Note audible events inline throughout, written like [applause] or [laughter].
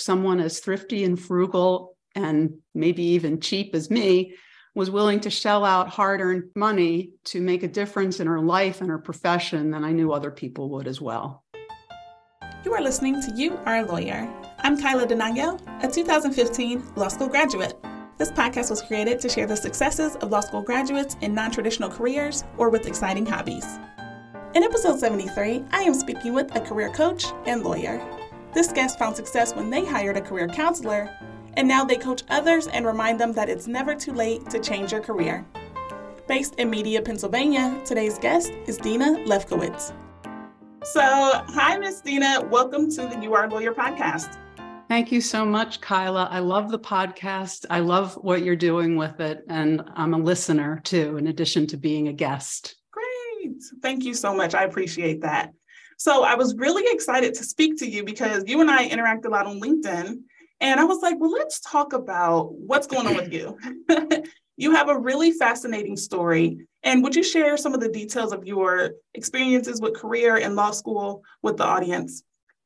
someone as thrifty and frugal and maybe even cheap as me was willing to shell out hard earned money to make a difference in her life and her profession, then I knew other people would as well. You are listening to You Are a Lawyer. I'm Kyla Denanyoh, a 2015 law school graduate. This podcast was created to share the successes of law school graduates in non traditional careers or with exciting hobbies. In episode 73, I am speaking with a career coach and lawyer. This guest found success when they hired a career counselor, and now they coach others and remind them that it's never too late to change your career. Based in Media, Pennsylvania, today's guest is Dina Lefkowitz. So, hi, Miss Dina. Welcome to the You Are a Lawyer podcast. Thank you so much, Kyla. I love the podcast. I love what you're doing with it. And I'm a listener too, in addition to being a guest. Great. Thank you so much. I appreciate that. So I was really excited to speak to you because you and I interact a lot on LinkedIn. And I was like, well, let's talk about what's going on with you. [laughs] you have a really fascinating story. And would you share some of the details of your experiences with career and law school with the audience?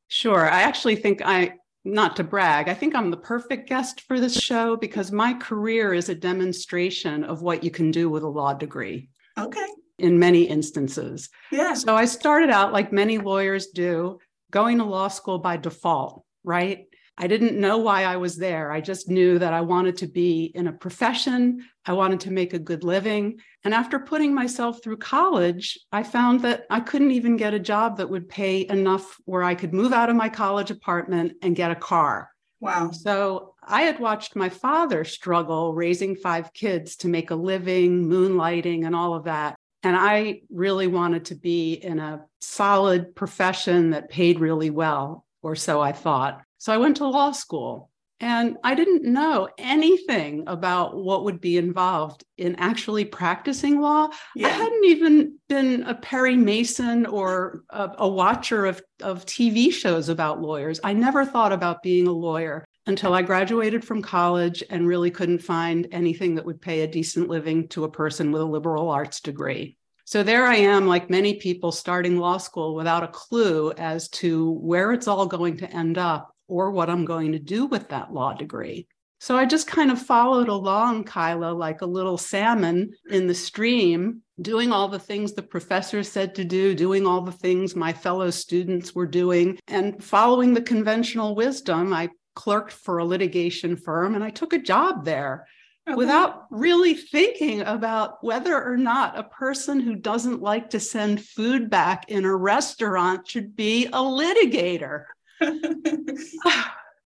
Sure. I actually think I not to brag, I think I'm the perfect guest for this show because my career is a demonstration of what you can do with a law degree. Okay. In many instances. Yeah. So I started out like many lawyers do, going to law school by default, right? I didn't know why I was there. I just knew that I wanted to be in a profession. I wanted to make a good living. And after putting myself through college, I found that I couldn't even get a job that would pay enough where I could move out of my college apartment and get a car. Wow. So I had watched my father struggle raising five kids to make a living, moonlighting, and all of that. And I really wanted to be in a solid profession that paid really well, or so I thought. So I went to law school and I didn't know anything about what would be involved in actually practicing law. Yeah. I hadn't even been a Perry Mason or a, a, watcher of, of TV shows about lawyers. I never thought about being a lawyer until I graduated from college and really couldn't find anything that would pay a decent living to a person with a liberal arts degree. So there I am, like many people starting law school without a clue as to where it's all going to end up or what I'm going to do with that law degree. So I just kind of followed along, Kyla, like a little salmon in the stream, doing all the things the professor said to do, doing all the things my fellow students were doing, and following the conventional wisdom. I clerked for a litigation firm and I took a job there. Oh, okay. Without really thinking about whether or not a person who doesn't like to send food back in a restaurant should be a litigator. [laughs]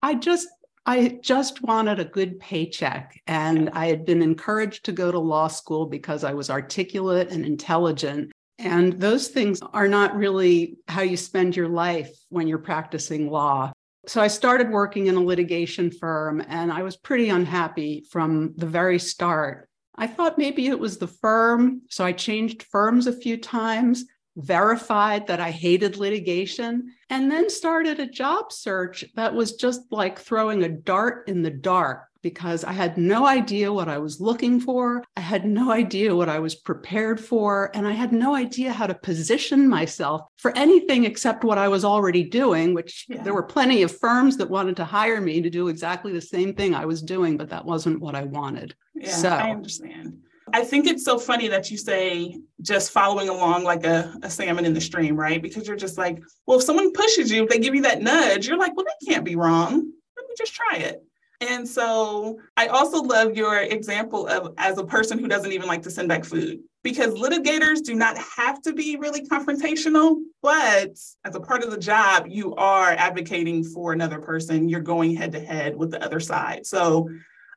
I just I just wanted a good paycheck. And I had been encouraged to go to law school because I was articulate and intelligent. And those things are not really how you spend your life when you're practicing law. So I started working in a litigation firm and I was pretty unhappy from the very start. I thought maybe it was the firm. So I changed firms a few times verified that I hated litigation, and then started a job search that was just like throwing a dart in the dark because I had no idea what I was looking for. I had no idea what I was prepared for. And I had no idea how to position myself for anything except what I was already doing, which yeah. there were plenty of firms that wanted to hire me to do exactly the same thing I was doing, but that wasn't what I wanted. Yeah, so I understand. I think it's so funny that you say just following along like a, a salmon in the stream, right? Because you're just like, well, if someone pushes you, if they give you that nudge, you're like, well, that can't be wrong. Let me just try it. And so I also love your example of as a person who doesn't even like to send back food because litigators do not have to be really confrontational, but as a part of the job, you are advocating for another person. You're going head to head with the other side. So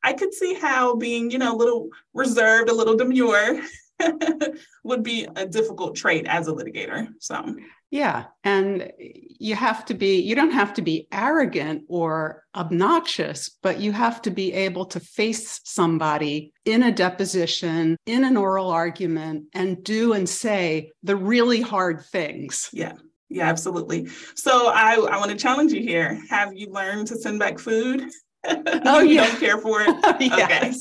I could see how being, you know, a little reserved, a little demure [laughs] would be a difficult trait as a litigator. So, yeah. And you have to be, you don't have to be arrogant or obnoxious, but you have to be able to face somebody in a deposition, in an oral argument, and do and say the really hard things. Yeah. Yeah, absolutely. So I, I want to challenge you here. Have you learned to send back food? [laughs] oh, you yeah. don't care for it. [laughs] yes. Okay.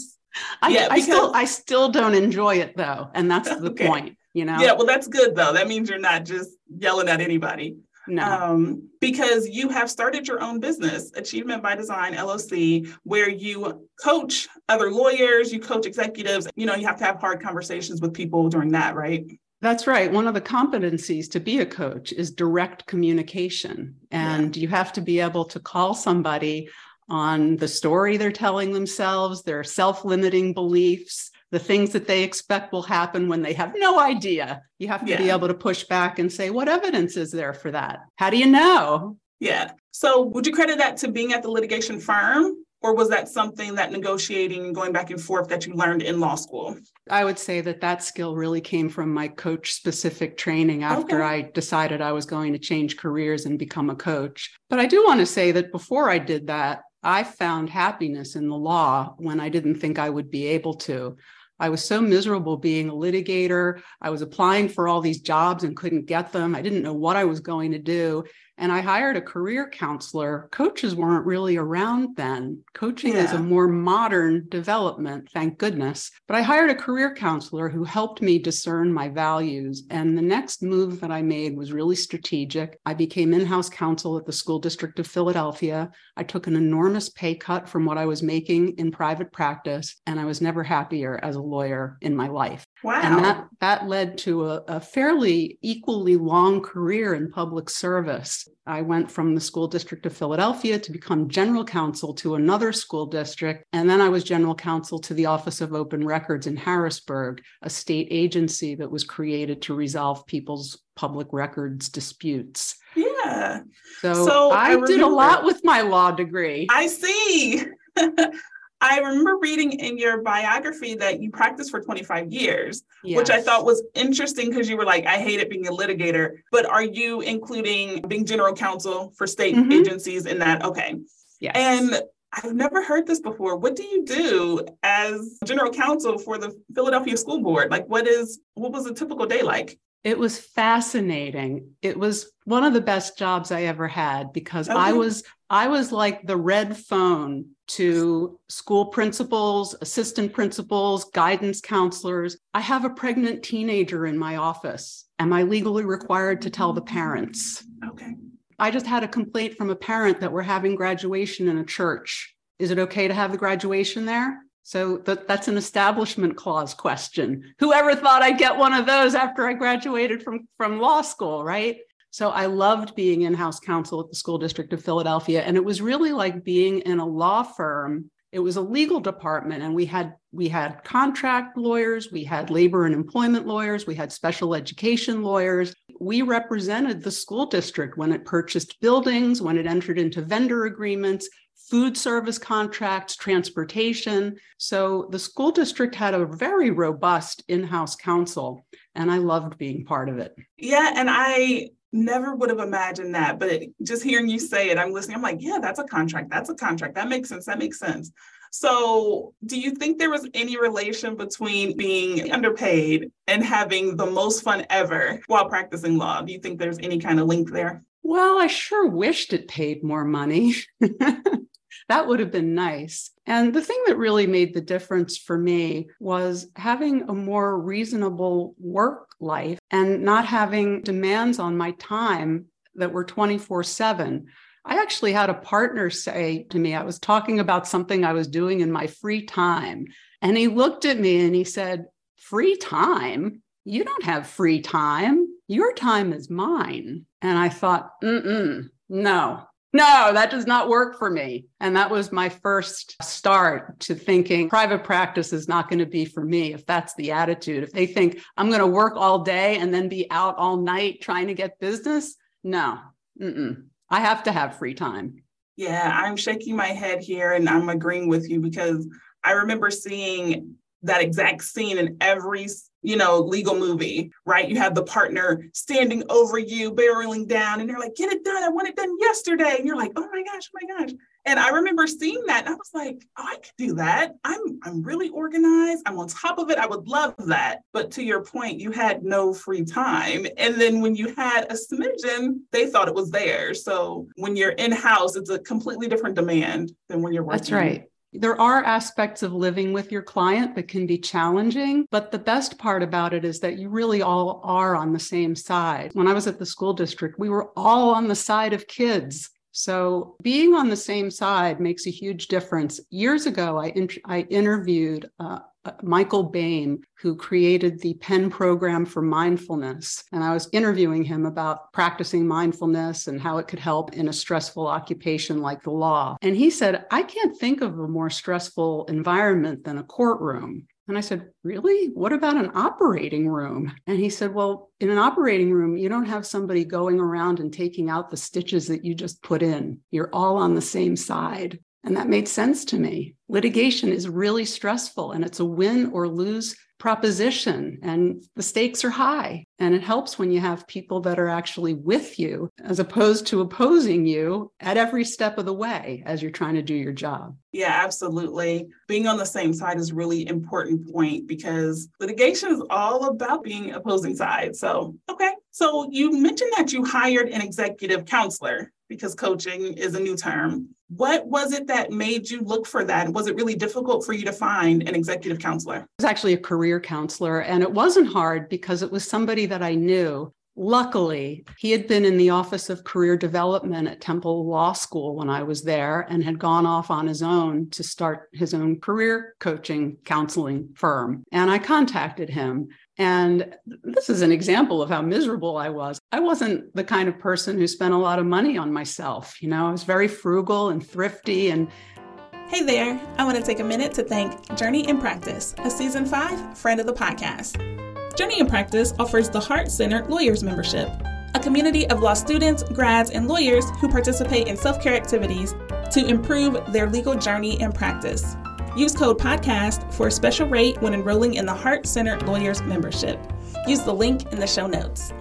I, yeah, I still I still don't enjoy it though, and that's the okay. point. You know. Yeah, well, that's good though. That means you're not just yelling at anybody. No. Um, because you have started your own business, Achievement by Design LLC, where you coach other lawyers, you coach executives. You know, you have to have hard conversations with people during that, right? That's right. One of the competencies to be a coach is direct communication. And yeah. you have to be able to call somebody on the story they're telling themselves, their self limiting beliefs, the things that they expect will happen when they have no idea. You have to yeah. be able to push back and say, what evidence is there for that? How do you know? Yeah. So would you credit that to being at the litigation firm? Or was that something that negotiating and going back and forth that you learned in law school? I would say that that skill really came from my coach specific training after okay. I decided I was going to change careers and become a coach. But I do want to say that before I did that, I found happiness in the law when I didn't think I would be able to. I was so miserable being a litigator. I was applying for all these jobs and couldn't get them. I didn't know what I was going to do. And I hired a career counselor. Coaches weren't really around then. Coaching yeah. is a more modern development, thank goodness. But I hired a career counselor who helped me discern my values. And the next move that I made was really strategic. I became in house counsel at the School District of Philadelphia. I took an enormous pay cut from what I was making in private practice, and I was never happier as a lawyer in my life. Wow. And that, that led to a, a fairly equally long career in public service. I went from the school district of Philadelphia to become general counsel to another school district. And then I was general counsel to the Office of Open Records in Harrisburg, a state agency that was created to resolve people's public records disputes. Yeah. So, so I, I did a lot with my law degree. I see. [laughs] I remember reading in your biography that you practiced for 25 years, yes. which I thought was interesting because you were like, I hated being a litigator. But are you including being general counsel for state mm-hmm. agencies in that? Okay. Yes. And I've never heard this before. What do you do as general counsel for the Philadelphia School Board? Like, what is what was a typical day like? It was fascinating. It was one of the best jobs I ever had because okay. I was I was like the red phone to school principals, assistant principals, guidance counselors. I have a pregnant teenager in my office. Am I legally required to tell the parents? Okay. I just had a complaint from a parent that we're having graduation in a church. Is it okay to have the graduation there? So that, that's an establishment clause question. Whoever thought I'd get one of those after I graduated from, from law school, right? So I loved being in house counsel at the School District of Philadelphia. And it was really like being in a law firm. It was a legal department, and we had we had contract lawyers, we had labor and employment lawyers, we had special education lawyers. We represented the school district when it purchased buildings, when it entered into vendor agreements, food service contracts, transportation. So the school district had a very robust in house counsel, and I loved being part of it. Yeah, and I never would have imagined that. But just hearing you say it, I'm listening. I'm like, yeah, that's a contract. That's a contract. That makes sense. That makes sense. So, do you think there was any relation between being underpaid and having the most fun ever while practicing law? Do you think there's any kind of link there? Well, I sure wished it paid more money. [laughs] that would have been nice. And the thing that really made the difference for me was having a more reasonable work life and not having demands on my time that were 24 7. I actually had a partner say to me, I was talking about something I was doing in my free time. And he looked at me and he said, Free time? You don't have free time. Your time is mine. And I thought, mm no, no, that does not work for me. And that was my first start to thinking private practice is not going to be for me if that's the attitude. If they think I'm going to work all day and then be out all night trying to get business, no, Mm-mm. I have to have free time. Yeah, I'm shaking my head here and I'm agreeing with you because I remember seeing that exact scene in every you know legal movie right? You have the partner standing over you barreling down and they're like get it done. I want it done yesterday. And you're like oh my gosh oh my gosh. And i remember seeing that and i was like oh i could do that. I'm i'm really organized. I'm on top of it. I would love that. But to your point you had no free time. And then when you had a smidgen they thought it was there so when you're in house it's a completely different demand than when you're working that's right There are aspects of living with your client that can be challenging, but the best part about it is that you really all are on the same side. When I was at the school district, we were all on the side of kids. So being on the same side makes a huge difference. Years ago, I, in- I interviewed uh, Uh, Michael Baime, who created the Penn program for mindfulness. And I was interviewing him about practicing mindfulness and how it could help in a stressful occupation like the law. And he said, I can't think of a more stressful environment than a courtroom. And I said, Really? What about an operating room? And he said, Well, in an operating room, you don't have somebody going around and taking out the stitches that you just put in. You're all on the same side. And that made sense to me. Litigation is really stressful and it's a win or lose proposition and the stakes are high. And it helps when you have people that are actually with you as opposed to opposing you at every step of the way as you're trying to do your job. Yeah, absolutely. Being on the same side is really important point because litigation is all about being opposing sides. So, okay. So you mentioned that you hired an executive counselor because coaching is a new term. What was it that made you look for that? Was it really difficult for you to find an executive counselor? I was actually a career counselor, and it wasn't hard because it was somebody that I knew. Luckily, he had been in the Office of Career Development at Temple Law School when I was there and had gone off on his own to start his own career coaching counseling firm. And I contacted him. And this is an example of how miserable I was. I wasn't the kind of person who spent a lot of money on myself. You know, I was very frugal and thrifty and Hey there, I want to take a minute to thank Journey in Practice, a season five friend of the podcast. Journey in Practice offers the Heart Centered Lawyers Membership, a community of law students, grads, and lawyers who participate in self care activities to improve their legal journey in practice. Use code PODCAST for a special rate when enrolling in the Heart Centered Lawyers membership. Use the link in the show notes.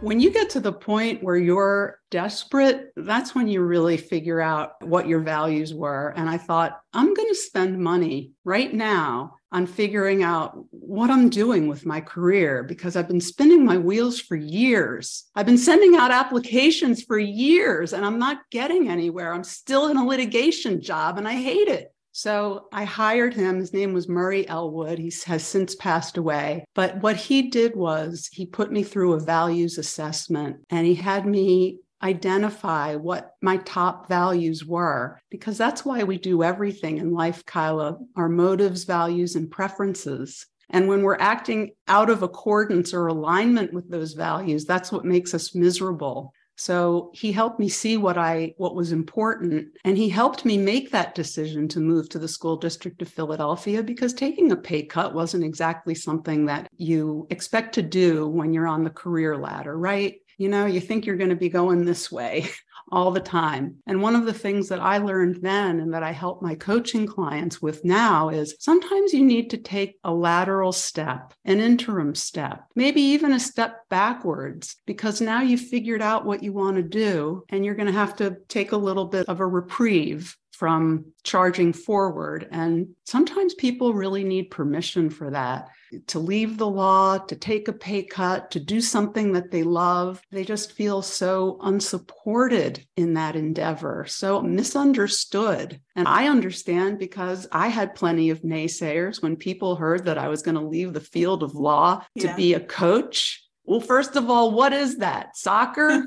When you get to the point where you're desperate, that's when you really figure out what your values were. And I thought, I'm going to spend money right now on figuring out what I'm doing with my career because I've been spinning my wheels for years. I've been sending out applications for years and I'm not getting anywhere. I'm still in a litigation job and I hate it. So I hired him. His name was Murray Elwood. He has since passed away. But what he did was he put me through a values assessment and he had me identify what my top values were, because that's why we do everything in life, Kyla, our motives, values, and preferences. And when we're acting out of accordance or alignment with those values, that's what makes us miserable. So he helped me see what I what was important and he helped me make that decision to move to the school district of Philadelphia because taking a pay cut wasn't exactly something that you expect to do when you're on the career ladder, right? You know, you think you're going to be going this way [laughs] all the time. And one of the things that I learned then and that I help my coaching clients with now is sometimes you need to take a lateral step, an interim step, maybe even a step backwards, because now you've figured out what you want to do and you're going to have to take a little bit of a reprieve from charging forward. And sometimes people really need permission for that to leave the law, to take a pay cut, to do something that they love. They just feel so unsupported in that endeavor, so misunderstood. And I understand because I had plenty of naysayers when people heard that I was going to leave the field of law to be a coach. Well, first of all, what is that? Soccer?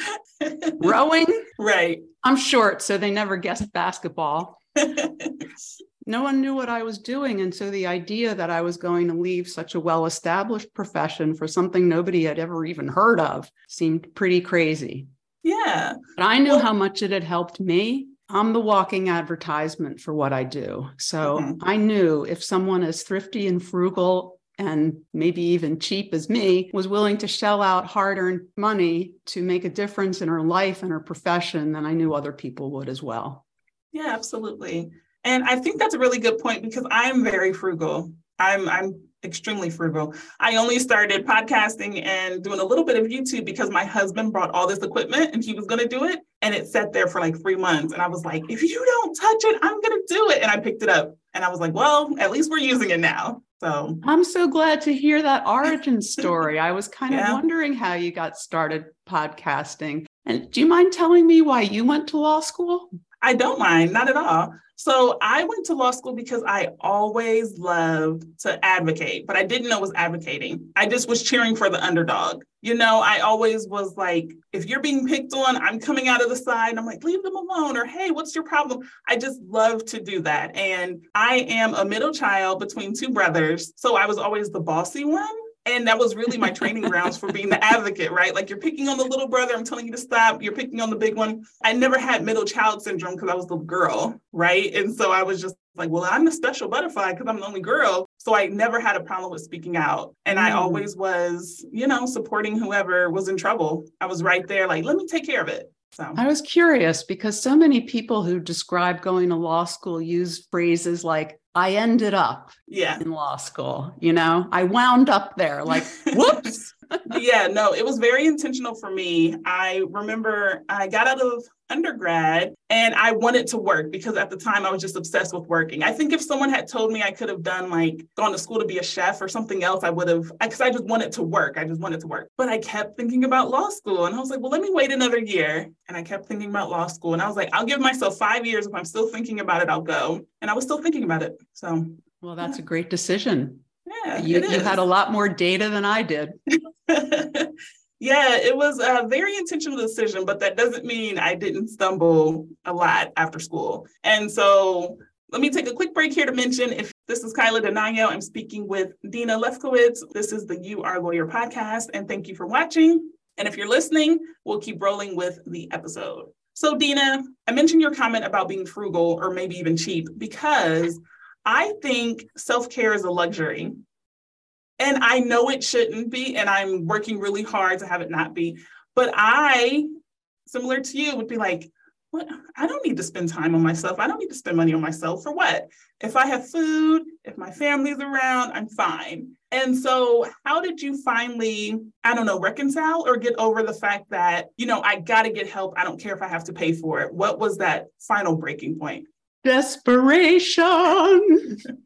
[laughs] Rowing? Right. I'm short, so they never guessed basketball. [laughs] no one knew what I was doing. And so the idea that I was going to leave such a well established profession for something nobody had ever even heard of seemed pretty crazy. Yeah. But I knew well, how much it had helped me. I'm the walking advertisement for what I do. So mm-hmm. I knew if someone as thrifty and frugal and maybe even cheap as me was willing to shell out hard earned money to make a difference in her life and her profession, then I knew other people would as well. Yeah, absolutely. And I think that's a really good point because I'm very frugal. I'm I'm extremely frugal. I only started podcasting and doing a little bit of YouTube because my husband brought all this equipment and he was going to do it and it sat there for like 3 months and I was like, if you don't touch it, I'm going to do it and I picked it up and I was like, well, at least we're using it now. So I'm so glad to hear that origin [laughs] story. I was kind yeah. of wondering how you got started podcasting. And do you mind telling me why you went to law school? I don't mind, not at all. So I went to law school because I always loved to advocate, but I didn't know was advocating. I just was cheering for the underdog. You know, I always was like, if you're being picked on, I'm coming out of the side I'm like, leave them alone, or hey, what's your problem? I just love to do that. And I am a middle child between two brothers. So I was always the bossy one. And that was really my training grounds for being the advocate, right? Like you're picking on the little brother, I'm telling you to stop. You're picking on the big one. I never had middle child syndrome because I was the girl, right? And so I was just like, well, I'm a special butterfly because I'm the only girl. So I never had a problem with speaking out. And mm. I always was, you know, supporting whoever was in trouble. I was right there, like, let me take care of it. So I was curious because so many people who describe going to law school use phrases like, I ended up yeah. in law school. You know, I wound up there like, [laughs] whoops. yeah, no, it was very intentional for me. I remember I got out of undergrad and I wanted to work because at the time I was just obsessed with working. I think if someone had told me I could have done like gone to school to be a chef or something else, I would have, because I just wanted to work. I just wanted to work. But I kept thinking about law school and I was like, well, let me wait another year. And I kept thinking about law school. And I was like, I'll give myself five years. If I'm still thinking about it, I'll go. And I was still thinking about it. So, well, that's yeah. a great decision. Yeah, you, you had a lot more data than I did. [laughs] yeah, it was a very intentional decision, but that doesn't mean I didn't stumble a lot after school. And so let me take a quick break here to mention if this is Kyla Denanyoh, I'm speaking with Dina Lefkowitz. This is the You Are Lawyer podcast, and thank you for watching. And if you're listening, we'll keep rolling with the episode. So, Dina, I mentioned your comment about being frugal or maybe even cheap because I think self care is a luxury. And I know it shouldn't be, and I'm working really hard to have it not be. But I, similar to you, would be like, what? I don't need to spend time on myself. I don't need to spend money on myself for what? If I have food, if my family's around, I'm fine. And so, how did you finally, I don't know, reconcile or get over the fact that, you know, I got to get help. I don't care if I have to pay for it. What was that final breaking point? Desperation.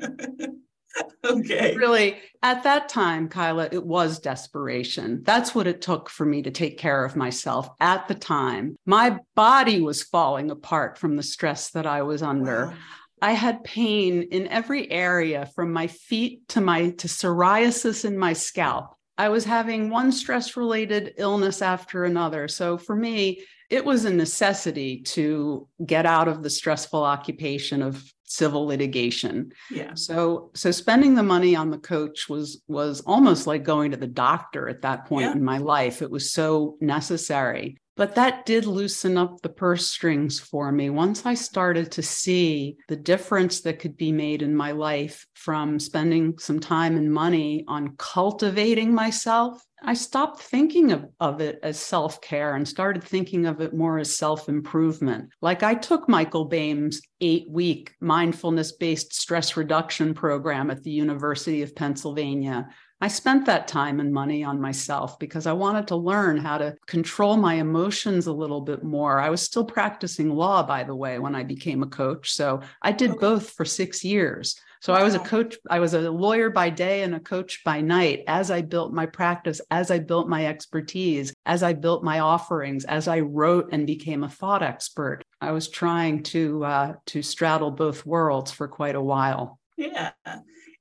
[laughs] [laughs] okay. Really, at that time, Kyla, it was desperation. That's what it took for me to take care of myself at the time. My body was falling apart from the stress that I was under. Wow. I had pain in every area from my feet to my to psoriasis in my scalp. I was having one stress related illness after another. So for me, it was a necessity to get out of the stressful occupation of civil litigation. Yeah. So so spending the money on the coach was was almost like going to the doctor at that point yeah. in my life. It was so necessary. But that did loosen up the purse strings for me once I started to see the difference that could be made in my life from spending some time and money on cultivating myself. I stopped thinking of, of it as self care and started thinking of it more as self improvement. Like I took Michael Baime's eight week mindfulness based stress reduction program at the University of Pennsylvania I spent that time and money on myself because I wanted to learn how to control my emotions a little bit more. I was still practicing law, by the way, when I became a coach. So I did okay. both for six years. So wow. I was a coach, I was a lawyer by day and a coach by night as I built my practice, as I built my expertise, as I built my offerings, as I wrote and became a thought expert. I was trying to uh, to straddle both worlds for quite a while. Yeah.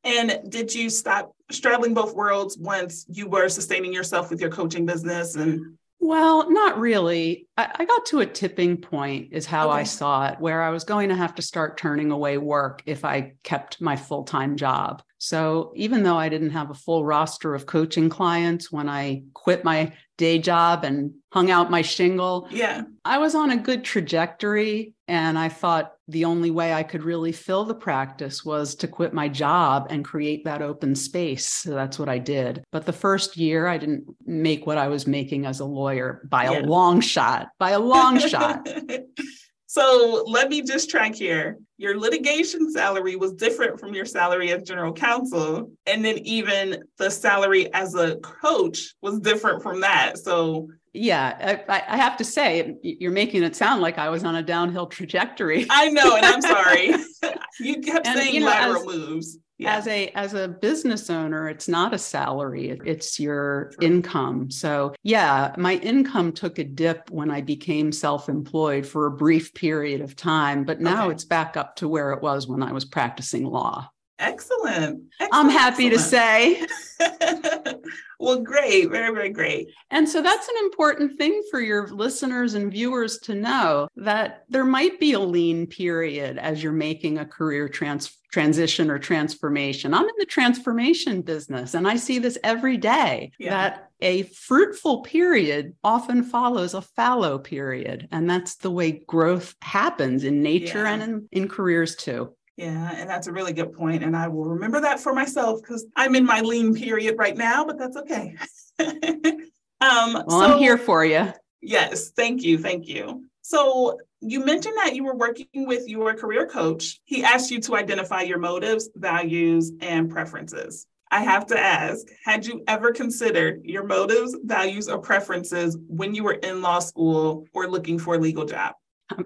And did you stop straddling both worlds once you were sustaining yourself with your coaching business and well, not really. I, I, got to a tipping point, is how okay. I saw it, where I was going to have to start turning away work if I kept my full time job. So even though I didn't have a full roster of coaching clients when I quit my day job and hung out my shingle, yeah, I was on a good trajectory. And I thought the only way I could really fill the practice was to quit my job and create that open space. So that's what I did. But the first year, I didn't make what I was making as a lawyer by yeah. a long shot, by a long [laughs] shot. So let me just track here. Your litigation salary was different from your salary as general counsel. And then even the salary as a coach was different from that. So yeah, I, I, have to say, you're making it sound like I was on a downhill trajectory. I know, and I'm [laughs] sorry. you kept and, saying you know, lateral as, moves. Yeah. As a as a business owner, it's not a salary; it's your income. So, yeah, my income took a dip when I became self-employed for a brief period of time, but now okay. it's back up to where it was when I was practicing law. Excellent. Excellent. I'm happy Excellent. to say. [laughs] [laughs] well, great. Very, very great. And so that's an important thing for your listeners and viewers to know that there might be a lean period as you're making a career trans- transition or transformation. I'm in the transformation business and I see this every day yeah. that a fruitful period often follows a fallow period. And that's the way growth happens in nature yeah. and in, in careers too. Yeah, and that's a really good point. And I will remember that for myself because I'm in my lean period right now, but that's okay. [laughs] um, well, so, I'm here for you. Yes, thank you. Thank you. So you mentioned that you were working with your career coach. He asked you to identify your motives, values, and preferences. I have to ask Had you ever considered your motives, values, or preferences when you were in law school or looking for a legal job?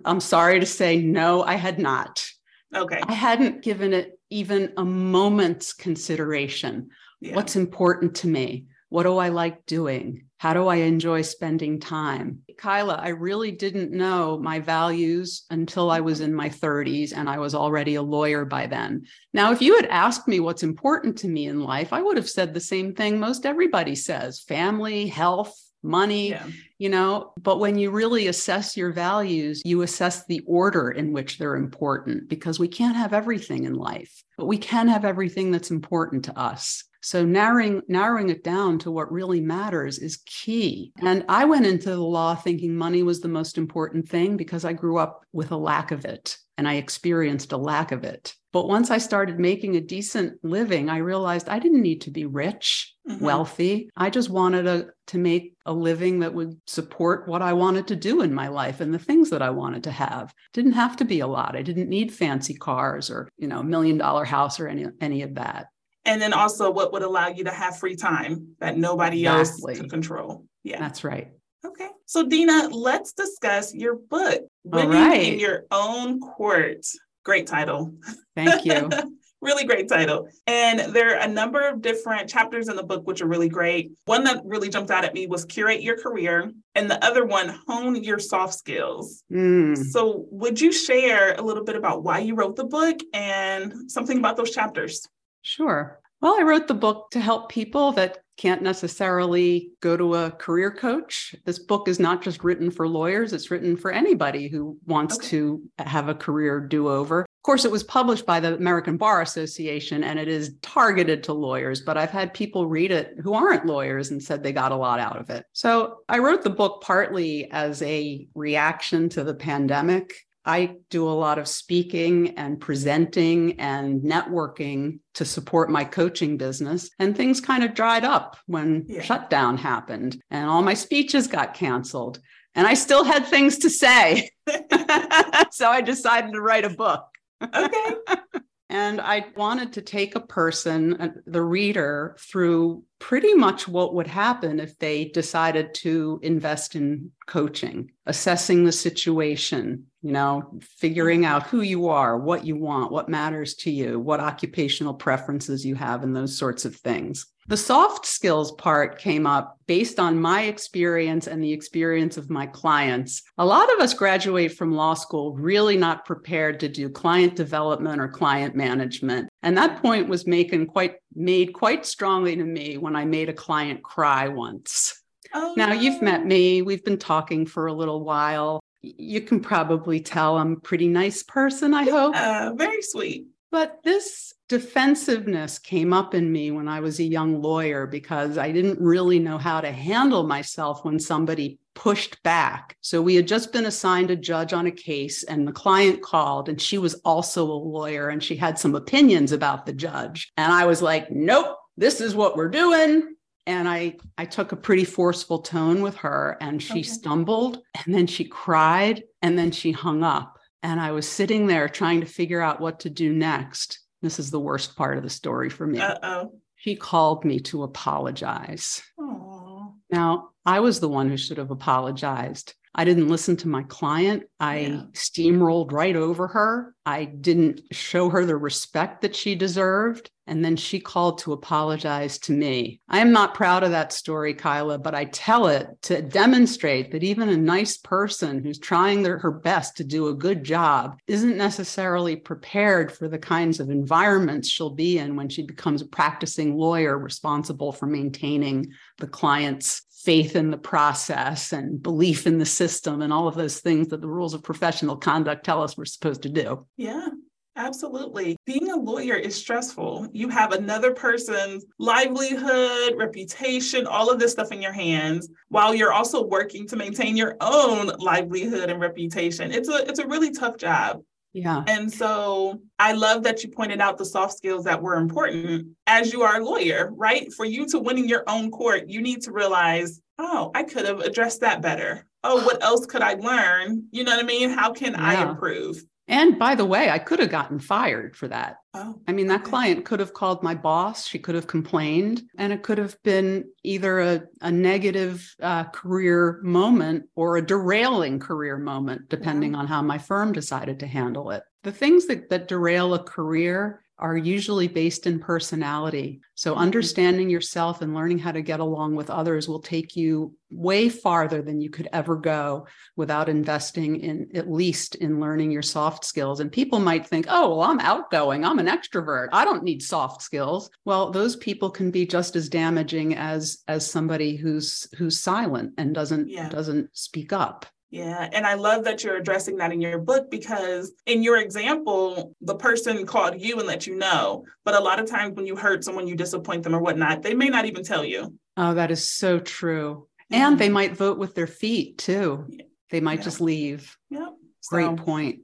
I'm sorry to say, no, I had not. Okay. I hadn't given it even a moment's consideration. Yeah. What's important to me? What do I like doing? How do I enjoy spending time? Kyla, I really didn't know my values until I was in my 30s and I was already a lawyer by then. Now, if you had asked me what's important to me in life, I would have said the same thing most everybody says family, health, money, yeah. You know. But when you really assess your values, you assess the order in which they're important because we can't have everything in life, but we can have everything that's important to us. So narrowing narrowing it down to what really matters is key. And I went into the law thinking money was the most important thing because I grew up with a lack of it and I experienced a lack of it. But once I started making a decent living, I realized I didn't need to be rich, mm-hmm. wealthy. I just wanted a, to make a living that would support what I wanted to do in my life and the things that I wanted to have. Didn't have to be a lot. I didn't need fancy cars or, you know, a million dollar house or any any of that. And then also what would allow you to have free time that nobody exactly. else can control. Yeah. That's right. Okay. So, Dina, let's discuss your book, Winning right. in Your Own Court. Great title. Thank you. [laughs] really great title. And there are a number of different chapters in the book, which are really great. One that really jumped out at me was Curate Your Career, and the other one, Hone Your Soft Skills. Mm. So, would you share a little bit about why you wrote the book and something about those chapters? Sure. Well, I wrote the book to help people that can't necessarily go to a career coach. This book is not just written for lawyers, it's written for anybody who wants okay. to have a career do over. Of course, it was published by the American Bar Association and it is targeted to lawyers, but I've had people read it who aren't lawyers and said they got a lot out of it. So I wrote the book partly as a reaction to the pandemic I do a lot of speaking and presenting and networking to support my coaching business. And things kind of dried up when yeah. shutdown happened and all my speeches got canceled. And I still had things to say. [laughs] so I decided to write a book. Okay. [laughs] And I wanted to take a person, uh, the reader, through pretty much what would happen if they decided to invest in coaching, assessing the situation, you know, figuring out who you are, what you want, what matters to you, what occupational preferences you have, and those sorts of things. The soft skills part came up based on my experience and the experience of my clients. A lot of us graduate from law school really not prepared to do client development or client management. And that point was making quite made quite strongly to me when I made a client cry once. Oh, now you've met me, we've been talking for a little while. You can probably tell I'm a pretty nice person, I hope. Uh, very sweet. But this defensiveness came up in me when I was a young lawyer because I didn't really know how to handle myself when somebody pushed back. So we had just been assigned a judge on a case, and the client called, and she was also a lawyer and she had some opinions about the judge. And I was like, nope, this is what we're doing. And I, I took a pretty forceful tone with her, and she okay. stumbled, and then she cried, and then she hung up. And I was sitting there trying to figure out what to do next. This is the worst part of the story for me. Uh-oh. She called me to apologize. Aww. Now, I was the one who should have apologized. I didn't listen to my client. I yeah. steamrolled right over her. I didn't show her the respect that she deserved. And then she called to apologize to me. I am not proud of that story, Kyla, but I tell it to demonstrate that even a nice person who's trying their, her best to do a good job isn't necessarily prepared for the kinds of environments she'll be in when she becomes a practicing lawyer responsible for maintaining the client's faith in the process and belief in the system and all of those things that the rules of professional conduct tell us we're supposed to do. Yeah. Absolutely. Being a lawyer is stressful. You have another person's livelihood, reputation, all of this stuff in your hands while you're also working to maintain your own livelihood and reputation. It's a it's a really tough job. Yeah. And so I love that you pointed out the soft skills that were important as you are a lawyer, right? For you to win in your own court, you need to realize, oh, I could have addressed that better. Oh, what else could I learn? You know what I mean? How can yeah. I improve? And by the way, I could have gotten fired for that. Oh, I mean, that okay. client could have called my boss. She could have complained, and it could have been either a, a negative uh, career moment or a derailing career moment, depending on how my firm decided to handle it. The things that, that derail a career are usually based in personality. So, mm-hmm. understanding yourself and learning how to get along with others will take you way farther than you could ever go without investing in at least in learning your soft skills. And people might think, oh, well, I'm outgoing, I'm an extrovert, I don't need soft skills. Well, those people can be just as damaging as as somebody who's who's silent and doesn't yeah. doesn't speak up. Yeah. And I love that you're addressing that in your book because in your example, the person called you and let you know. But a lot of times when you hurt someone, you disappoint them or whatnot, they may not even tell you. Oh, that is so true. Mm-hmm. And they might vote with their feet too. Yeah. They might yeah. just leave. Yep. Great so, point.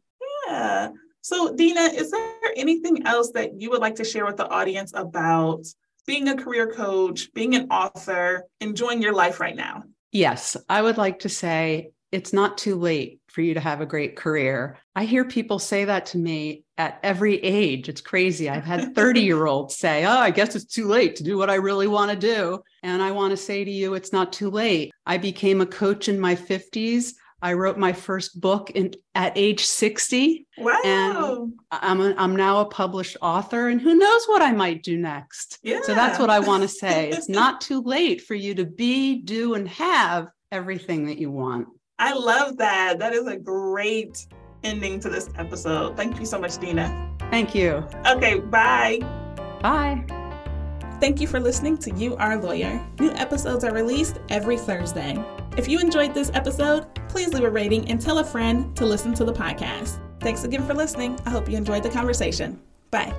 Yeah. So, Dina, is there anything else that you would like to share with the audience about being a career coach, being an author, enjoying your life right now? Yes, I would like to say it's not too late for you to have a great career. I hear people say that to me at every age. It's crazy. I've had [laughs] 30 year olds say, Oh, I guess it's too late to do what I really want to do. And I want to say to you, it's not too late. I became a coach in my 50s. I wrote my first book in at age 60. Wow. And I'm, a, I'm now a published author, and who knows what I might do next. Yeah. So that's what I want to say. it's not too late for you to be, do, and have everything that you want. I love that. That is a great ending to this episode. Thank you so much, Dina. Thank you. Okay, bye. Bye. Thank you for listening to You Are Lawyer. New episodes are released every Thursday. If you enjoyed this episode, please leave a rating and tell a friend to listen to the podcast. Thanks again for listening. I hope you enjoyed the conversation. Bye.